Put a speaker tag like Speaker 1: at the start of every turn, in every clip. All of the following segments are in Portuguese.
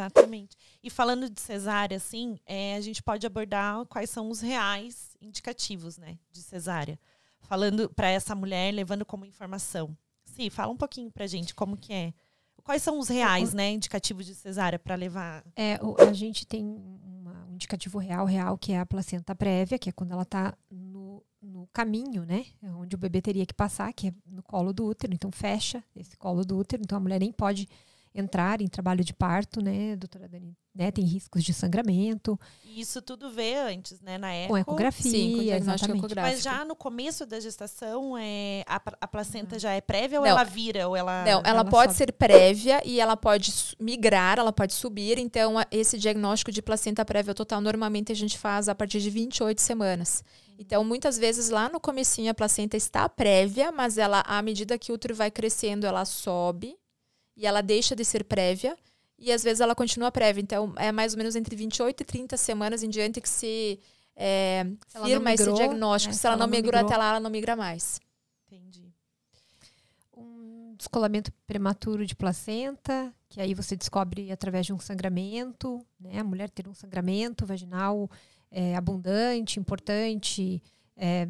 Speaker 1: Exatamente. E falando de cesárea, assim, é, a gente pode abordar quais são os reais indicativos, né, de cesárea. Falando para essa mulher, levando como informação. Sim, fala um pouquinho pra gente como que é. Quais são os reais, né, indicativos de cesárea para levar?
Speaker 2: É, a gente tem uma, um indicativo real, real, que é a placenta prévia, que é quando ela está no, no caminho, né, onde o bebê teria que passar, que é no colo do útero. Então fecha esse colo do útero, então a mulher nem pode entrar em trabalho de parto, né, doutora Dani? Né, tem riscos de sangramento.
Speaker 1: E isso tudo vê antes, né, na época.
Speaker 2: Com ecografia, Sim, com exatamente.
Speaker 1: Mas já no começo da gestação, é, a, a placenta já é prévia ou ela vira? Ou ela,
Speaker 3: não, ela, ela pode sobe. ser prévia e ela pode migrar, ela pode subir. Então, esse diagnóstico de placenta prévia total, normalmente a gente faz a partir de 28 semanas. Então, muitas vezes lá no comecinho a placenta está prévia, mas ela, à medida que o útero vai crescendo, ela sobe e ela deixa de ser prévia e às vezes ela continua prévia. Então, é mais ou menos entre 28 e 30 semanas em diante que se é, firma migrou, esse diagnóstico. Né? Se, ela, ela não migrou, migrou até lá, ela não migra mais.
Speaker 1: Entendi.
Speaker 2: Um descolamento prematuro de placenta, que aí você descobre através de um sangramento, né? A mulher ter um sangramento vaginal é, abundante, importante, é,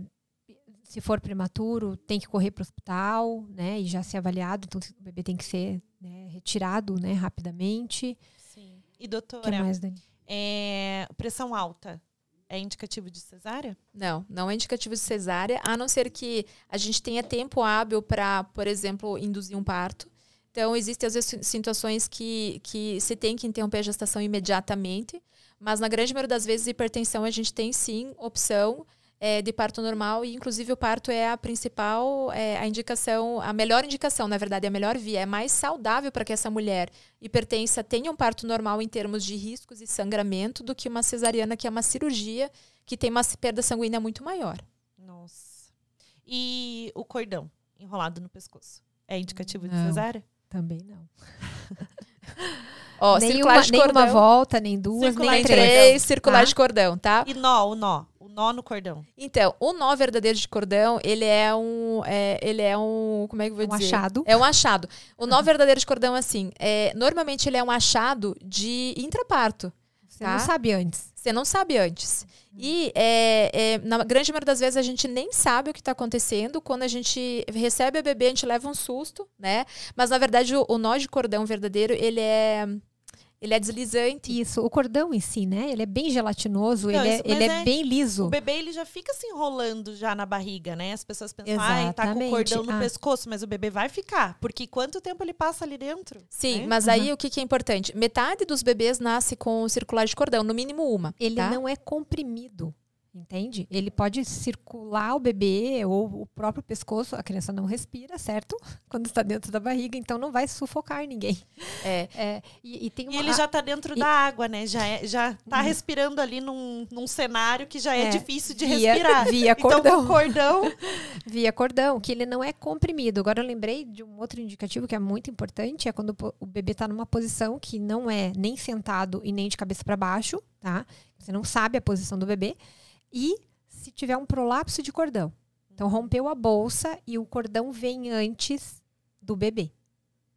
Speaker 2: se for prematuro, tem que correr para o hospital, né? E já ser avaliado, então o bebê tem que ser né, retirado, né, rapidamente.
Speaker 1: Sim. E doutora, que mais, Dani? É, pressão alta é indicativo de cesárea?
Speaker 3: Não, não é indicativo de cesárea, a não ser que a gente tenha tempo hábil para, por exemplo, induzir um parto. Então, existem às vezes situações que, que se tem que interromper a gestação imediatamente, mas na grande maioria das vezes, hipertensão a gente tem sim opção é, de parto normal e inclusive o parto é a principal, é, a indicação, a melhor indicação, na verdade, a melhor via. É mais saudável para que essa mulher hipertensa tenha um parto normal em termos de riscos e sangramento do que uma cesariana, que é uma cirurgia que tem uma perda sanguínea muito maior.
Speaker 1: Nossa. E o cordão enrolado no pescoço? É indicativo não, de cesárea?
Speaker 2: Também não.
Speaker 3: Ó,
Speaker 2: nem uma, nem uma volta, nem duas, circular nem três.
Speaker 3: três circular tá? de cordão, tá?
Speaker 1: E nó, o nó nó no cordão.
Speaker 3: Então, o nó verdadeiro de cordão, ele é um. É, ele é um. Como é que eu vou
Speaker 2: um
Speaker 3: dizer?
Speaker 2: Um achado.
Speaker 3: É um achado. O nó verdadeiro de cordão, assim, é, normalmente ele é um achado de intraparto.
Speaker 2: Você tá? não sabe antes.
Speaker 3: Você não sabe antes. E é, é, na grande maioria das vezes a gente nem sabe o que está acontecendo. Quando a gente recebe o bebê, a gente leva um susto, né? Mas na verdade o, o nó de cordão verdadeiro, ele é ele é deslizante.
Speaker 2: Isso, o cordão em si, né? Ele é bem gelatinoso, Não, ele, é, ele é, é, bem liso.
Speaker 1: O bebê ele já fica se enrolando já na barriga, né? As pessoas pensam, ah, tá com o cordão no ah. pescoço, mas o bebê vai ficar, porque quanto tempo ele passa ali dentro?
Speaker 3: Sim, né? mas uhum. aí o que, que, é importante? Metade dos bebês nasce com circular de cordão, no mínimo uma.
Speaker 2: Ele
Speaker 3: tá?
Speaker 2: não é comprimido. Entende? Ele pode circular o bebê ou o próprio pescoço, a criança não respira, certo? Quando está dentro da barriga, então não vai sufocar ninguém.
Speaker 1: É. é e, e, tem uma... e ele já está dentro e... da água, né? Já é, já está uhum. respirando ali num, num cenário que já é, é difícil de via, respirar.
Speaker 2: Via cordão.
Speaker 1: Então, cordão.
Speaker 2: via cordão, que ele não é comprimido. Agora eu lembrei de um outro indicativo que é muito importante, é quando o bebê está numa posição que não é nem sentado e nem de cabeça para baixo, tá? Você não sabe a posição do bebê e se tiver um prolapso de cordão. Então, uhum. rompeu a bolsa e o cordão vem antes do bebê.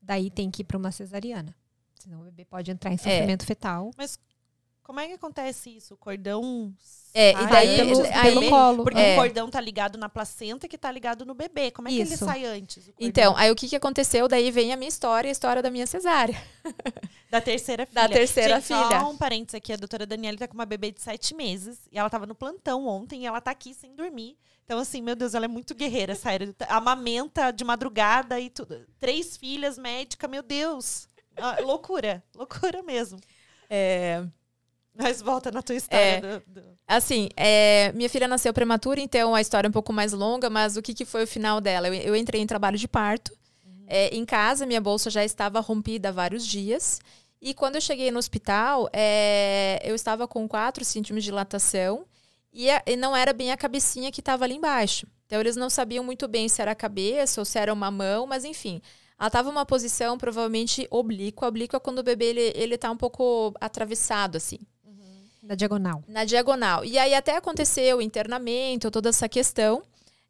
Speaker 2: Daí tem que ir para uma cesariana. Senão o bebê pode entrar em é. sofrimento é. fetal.
Speaker 1: Mas como é que acontece isso? O cordão.
Speaker 3: É, e daí
Speaker 2: pelo, aí, pelo colo.
Speaker 1: Porque
Speaker 2: é.
Speaker 1: o cordão tá ligado na placenta que tá ligado no bebê. Como é isso. que ele sai antes?
Speaker 3: Então, aí o que, que aconteceu? Daí vem a minha história a história da minha cesárea.
Speaker 1: Da terceira filha.
Speaker 3: Da terceira Gente, filha.
Speaker 1: Só um parênteses aqui, a doutora Daniela tá com uma bebê de sete meses. E ela tava no plantão ontem e ela tá aqui sem dormir. Então, assim, meu Deus, ela é muito guerreira, sério. Amamenta de madrugada e tudo. Três filhas, médica, meu Deus. Ah, loucura, loucura mesmo.
Speaker 3: É.
Speaker 1: Mas volta na tua história. É, do, do...
Speaker 3: Assim, é, minha filha nasceu prematura, então a história é um pouco mais longa, mas o que, que foi o final dela? Eu, eu entrei em trabalho de parto. Uhum. É, em casa, minha bolsa já estava rompida há vários dias. E quando eu cheguei no hospital, é, eu estava com 4 centímetros de dilatação e, a, e não era bem a cabecinha que estava ali embaixo. Então, eles não sabiam muito bem se era a cabeça ou se era uma mão, mas enfim. Ela estava uma posição provavelmente oblíqua. Oblíqua é quando o bebê ele, ele tá um pouco atravessado, assim.
Speaker 2: Na diagonal.
Speaker 3: Na diagonal. E aí até aconteceu o internamento, toda essa questão.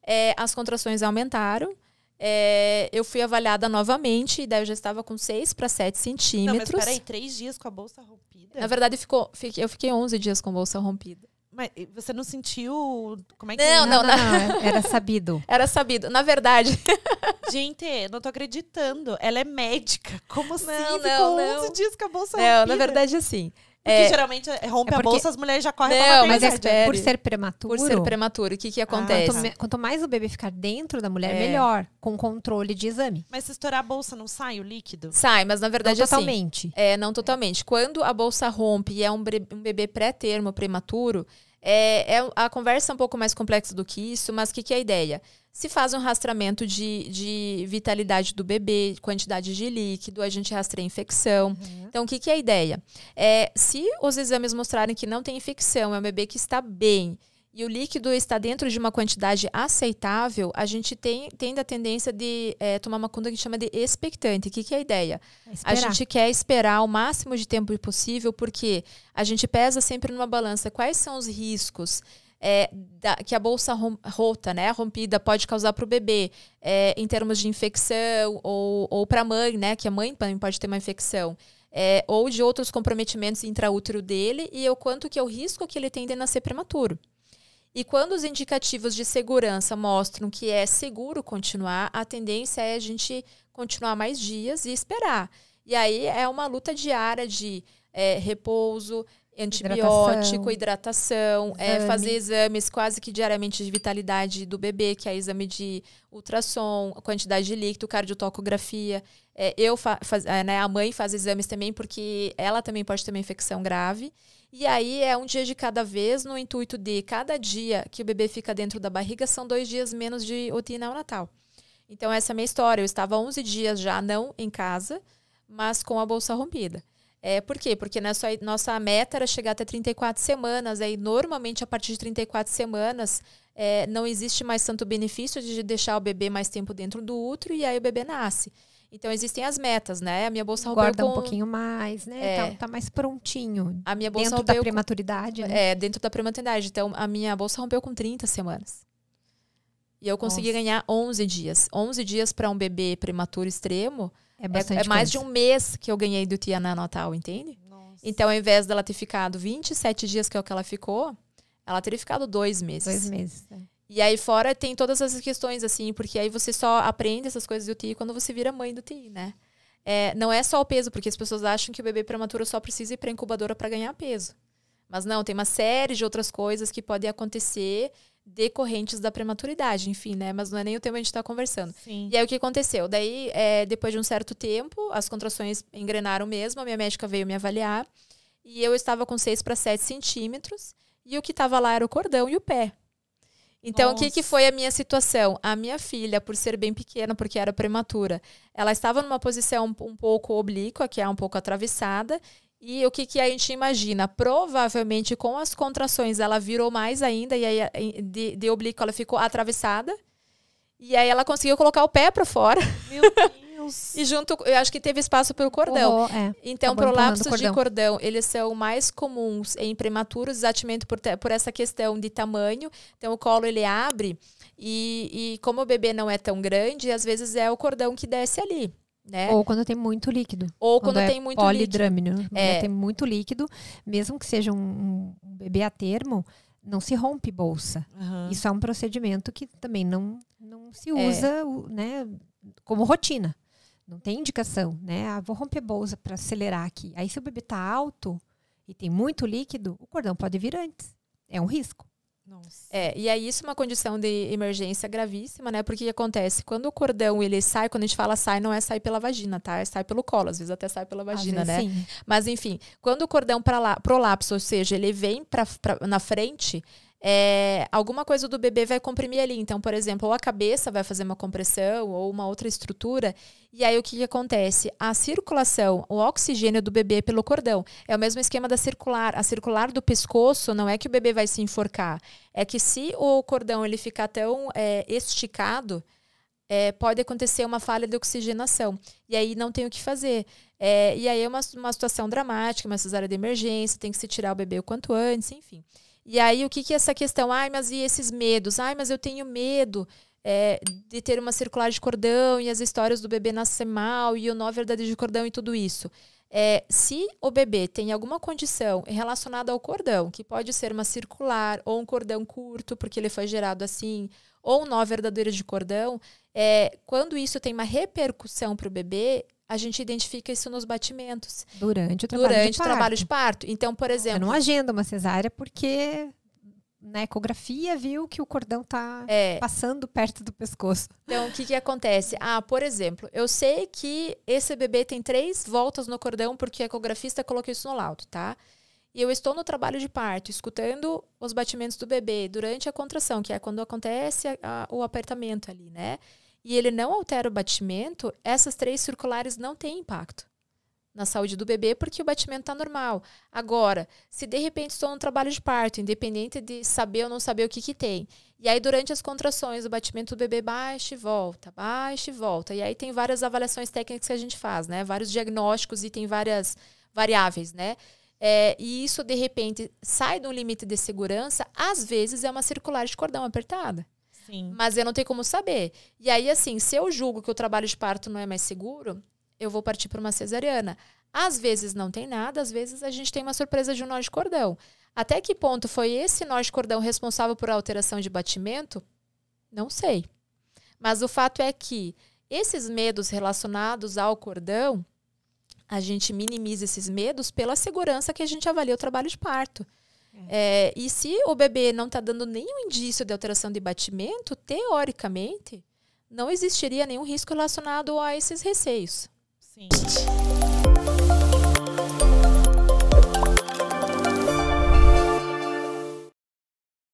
Speaker 3: É, as contrações aumentaram. é, eu fui avaliada novamente, e daí eu já estava com 6 para 7 centímetros.
Speaker 1: Não, mas peraí, três dias com a bolsa rompida?
Speaker 3: Na verdade, ficou, eu fiquei 11 dias com a bolsa rompida.
Speaker 1: Mas você não sentiu. Como é que
Speaker 3: Não,
Speaker 2: Não,
Speaker 3: não,
Speaker 2: não, não, era sabido.
Speaker 3: Era sabido. Na verdade,
Speaker 1: Gente, não tô acreditando. Ela é médica. Como assim?
Speaker 3: Não,
Speaker 1: Ficou
Speaker 3: não,
Speaker 1: 11
Speaker 3: não.
Speaker 1: dias com a bolsa
Speaker 3: não,
Speaker 1: rompida?
Speaker 3: na verdade, assim.
Speaker 1: Porque
Speaker 3: é,
Speaker 1: geralmente é, rompe
Speaker 2: É
Speaker 1: a
Speaker 2: porque-
Speaker 1: bolsa, as mulheres já correm
Speaker 3: Não,
Speaker 1: pra
Speaker 3: mas
Speaker 2: Mas é
Speaker 3: espere.
Speaker 2: por ser prematuro.
Speaker 3: por ser prematuro, o que que acontece?
Speaker 2: Quanto, me- quanto mais o bebê ficar dentro da mulher,
Speaker 3: É.
Speaker 2: melhor. Com controle de exame.
Speaker 1: Mas se estourar a bolsa, não sai o líquido?
Speaker 3: Sai, mas na verdade,
Speaker 2: não
Speaker 3: assim.
Speaker 2: totalmente.
Speaker 3: É, não totalmente. Quando a bolsa rompe e é um, bre- um bebê pré-termo, prematuro, é, é- a conversa é um pouco mais complexa do que isso, mas o que, que é a ideia? Se faz um rastreamento de, de vitalidade do bebê, quantidade de líquido, a gente rastreia infecção.
Speaker 2: Uhum.
Speaker 3: Então, o que, que é a ideia? É, se os exames mostrarem que não tem infecção, é um bebê que está bem e o líquido está dentro de uma quantidade aceitável, a gente tem, tende a tendência de é, tomar uma conduta que chama de expectante. O que, que é a ideia? A
Speaker 2: Esperar.
Speaker 3: gente quer esperar o máximo de tempo possível, porque a gente pesa sempre numa balança quais são os riscos é, da- que a bolsa rom- rota, né, rompida, pode causar para o bebê, é, em termos de infecção, ou, ou para a mãe, né, que a mãe também pode ter uma infecção, é, ou de outros comprometimentos intraútero dele, e o quanto que é o risco que ele tem de nascer prematuro. E quando os indicativos de segurança mostram que é seguro continuar, a tendência é a gente continuar mais dias e esperar. E aí é uma luta diária de é, repouso, antibiótico, hidratação, é,
Speaker 2: Exame.
Speaker 3: fazer exames quase que diariamente de vitalidade do bebê, que é exame de ultrassom, quantidade de líquido, cardiotocografia. É, eu fa faz- é, né, a mãe faz exames também, porque ela também pode ter uma infecção grave. E aí é um dia de cada vez, no intuito de cada dia que o bebê fica dentro da barriga, são dois dias menos de UTI neonatal. Então, essa é a minha história. Eu estava 11 dias já não em casa, mas com a bolsa rompida. É, por quê? Porque nossa, nossa meta era chegar até 34 semanas. Aí, normalmente, a partir de 34 semanas, é, não existe mais tanto benefício de deixar o bebê mais tempo dentro do útero e aí o bebê nasce. Então, existem as metas, né? A minha bolsa
Speaker 2: Guarda
Speaker 3: com...
Speaker 2: um pouquinho mais, né?
Speaker 3: É.
Speaker 2: Tá, tá mais prontinho.
Speaker 3: A minha bolsa
Speaker 2: Dentro da
Speaker 3: rompeu
Speaker 2: prematuridade, né?
Speaker 3: É, dentro da prematernidade. Então, a minha bolsa rompeu com 30 semanas. E eu consegui
Speaker 2: Nossa.
Speaker 3: ganhar 11 dias. 11 dias para um bebê prematuro extremo
Speaker 2: É
Speaker 3: é,
Speaker 2: bastante
Speaker 3: é mais de um mês que eu ganhei do tia natal, entende?
Speaker 1: Nossa.
Speaker 3: Então, ao invés dela ter ficado 27 dias, que é o que ela ficou, ela teria ficado dois meses.
Speaker 2: Dois meses. é.
Speaker 3: E aí fora tem todas essas questões, assim, porque aí você só aprende essas coisas do TI quando você vira mãe do TI, né? É, não é só o peso, porque as pessoas acham que o bebê prematuro só precisa ir para incubadora para ganhar peso. Mas não, tem uma série de outras coisas que podem acontecer decorrentes da prematuridade, enfim, né? Mas não é nem o tema que a gente está conversando.
Speaker 1: Sim.
Speaker 3: E aí o que aconteceu? Daí, é, depois de um certo tempo, as contrações engrenaram mesmo, a minha médica veio me avaliar, e eu estava com 6 para 7 centímetros, e o que estava lá era o cordão e o pé. Então, o que, que
Speaker 1: Nossa.
Speaker 3: foi a minha situação? A minha filha, por ser bem pequena, porque era prematura, ela estava numa posição um, um pouco oblíqua, que é um pouco atravessada, e o que, que a gente imagina? Provavelmente, com as contrações, ela virou mais ainda, e aí de, de oblíqua ela ficou atravessada, e aí ela conseguiu colocar o pé para fora,
Speaker 1: Meu Deus.
Speaker 3: e junto, eu acho que teve espaço para o cordão.
Speaker 2: Horror, é.
Speaker 3: Então, prolapsos
Speaker 2: cordão.
Speaker 3: de cordão, eles são mais comuns em prematuros, exatamente por, por essa questão de tamanho. Então, o colo, ele abre e, e como o bebê não é tão grande, às vezes é o cordão que desce ali, né? Ou,
Speaker 2: Ou quando tem muito líquido.
Speaker 3: quando,
Speaker 2: é
Speaker 3: tem muito líquido.
Speaker 2: polidrâmino. Quando
Speaker 3: É.
Speaker 2: tem muito líquido, mesmo que seja um, um- bebê a termo, não se rompe bolsa.
Speaker 1: Aham.
Speaker 2: Isso é um procedimento que também não, não se
Speaker 3: É.
Speaker 2: usa o- né, como rotina. Não tem indicação, né? Ah, vou romper bolsa para acelerar aqui. Aí, se o bebê tá alto e tem muito líquido, o cordão pode vir antes. É um risco.
Speaker 1: Nossa.
Speaker 3: É, e aí isso é uma condição de emergência gravíssima, né? Porque o que acontece? Quando o cordão ele sai, quando a gente fala sai, não é sair pela vagina, tá? É sai pelo colo, às vezes até sai pela vagina, né?
Speaker 2: sim.
Speaker 3: Mas enfim, quando o cordão pra lá- ou seja, ele vem pra, pra- na frente, é, alguma coisa do bebê vai comprimir ali. Então, por exemplo, ou a cabeça vai fazer uma compressão ou uma outra estrutura. E aí o que, que acontece? A circulação, o oxigênio do bebê pelo cordão. É o mesmo esquema da circular. A circular do pescoço não é que o bebê vai se enforcar. É que se o cordão ele ficar tão é, esticado, é, pode acontecer uma falha de oxigenação. E aí não tem o que fazer. É, e aí é uma, uma situação dramática, uma cesárea de emergência, tem que se tirar o bebê o quanto antes, enfim. E aí o que que é essa questão? Ai, mas e esses medos? Ai, mas eu tenho medo é, de ter uma circular de cordão e as histórias do bebê nascer mal e o nó verdadeiro de cordão e tudo isso. É, se o bebê tem alguma condição relacionada ao cordão, que pode ser uma circular ou um cordão curto, porque ele foi gerado assim, ou um nó verdadeiro de cordão, é, quando isso tem uma repercussão para o bebê, a gente identifica isso nos batimentos.
Speaker 2: Durante o trabalho
Speaker 3: durante
Speaker 2: de
Speaker 3: o
Speaker 2: parto.
Speaker 3: trabalho de parto. Então, por exemplo.
Speaker 2: não agenda uma cesárea porque na ecografia viu que o cordão tá
Speaker 3: É,
Speaker 2: passando perto do pescoço.
Speaker 3: então, o que, que acontece? Ah, por exemplo, eu sei que esse bebê tem três voltas no cordão porque a ecografista colocou isso no laudo, tá? E eu estou no trabalho de parto, escutando os batimentos do bebê durante a contração, que é quando acontece a- a- o apertamento ali, né? E ele não altera o batimento, essas três circulares não têm impacto na saúde do bebê porque o batimento está normal. Agora, se de repente estou no trabalho de parto, independente de saber ou não saber o que, que tem, e aí durante as contrações o batimento do bebê baixa e volta, baixa e volta, e aí tem várias avaliações técnicas que a gente faz, né? Vários diagnósticos e tem várias variáveis, né? É, e isso, de repente, sai de um limite de segurança, às vezes é uma circular de cordão apertada.
Speaker 1: Sim.
Speaker 3: Mas eu não tenho como saber. E aí, assim, se eu julgo que o trabalho de parto não é mais seguro, eu vou partir para uma cesariana. Às vezes não tem nada, às vezes a gente tem uma surpresa de um nó de cordão. Até que ponto foi esse nó de cordão responsável por alteração de batimento? Não sei. Mas o fato é que esses medos relacionados ao cordão, a gente minimiza esses medos pela segurança que a gente avalia o trabalho de parto. É, e se o bebê não está dando nenhum indício de alteração de batimento, teoricamente, não existiria nenhum risco relacionado a esses receios.
Speaker 1: Sim.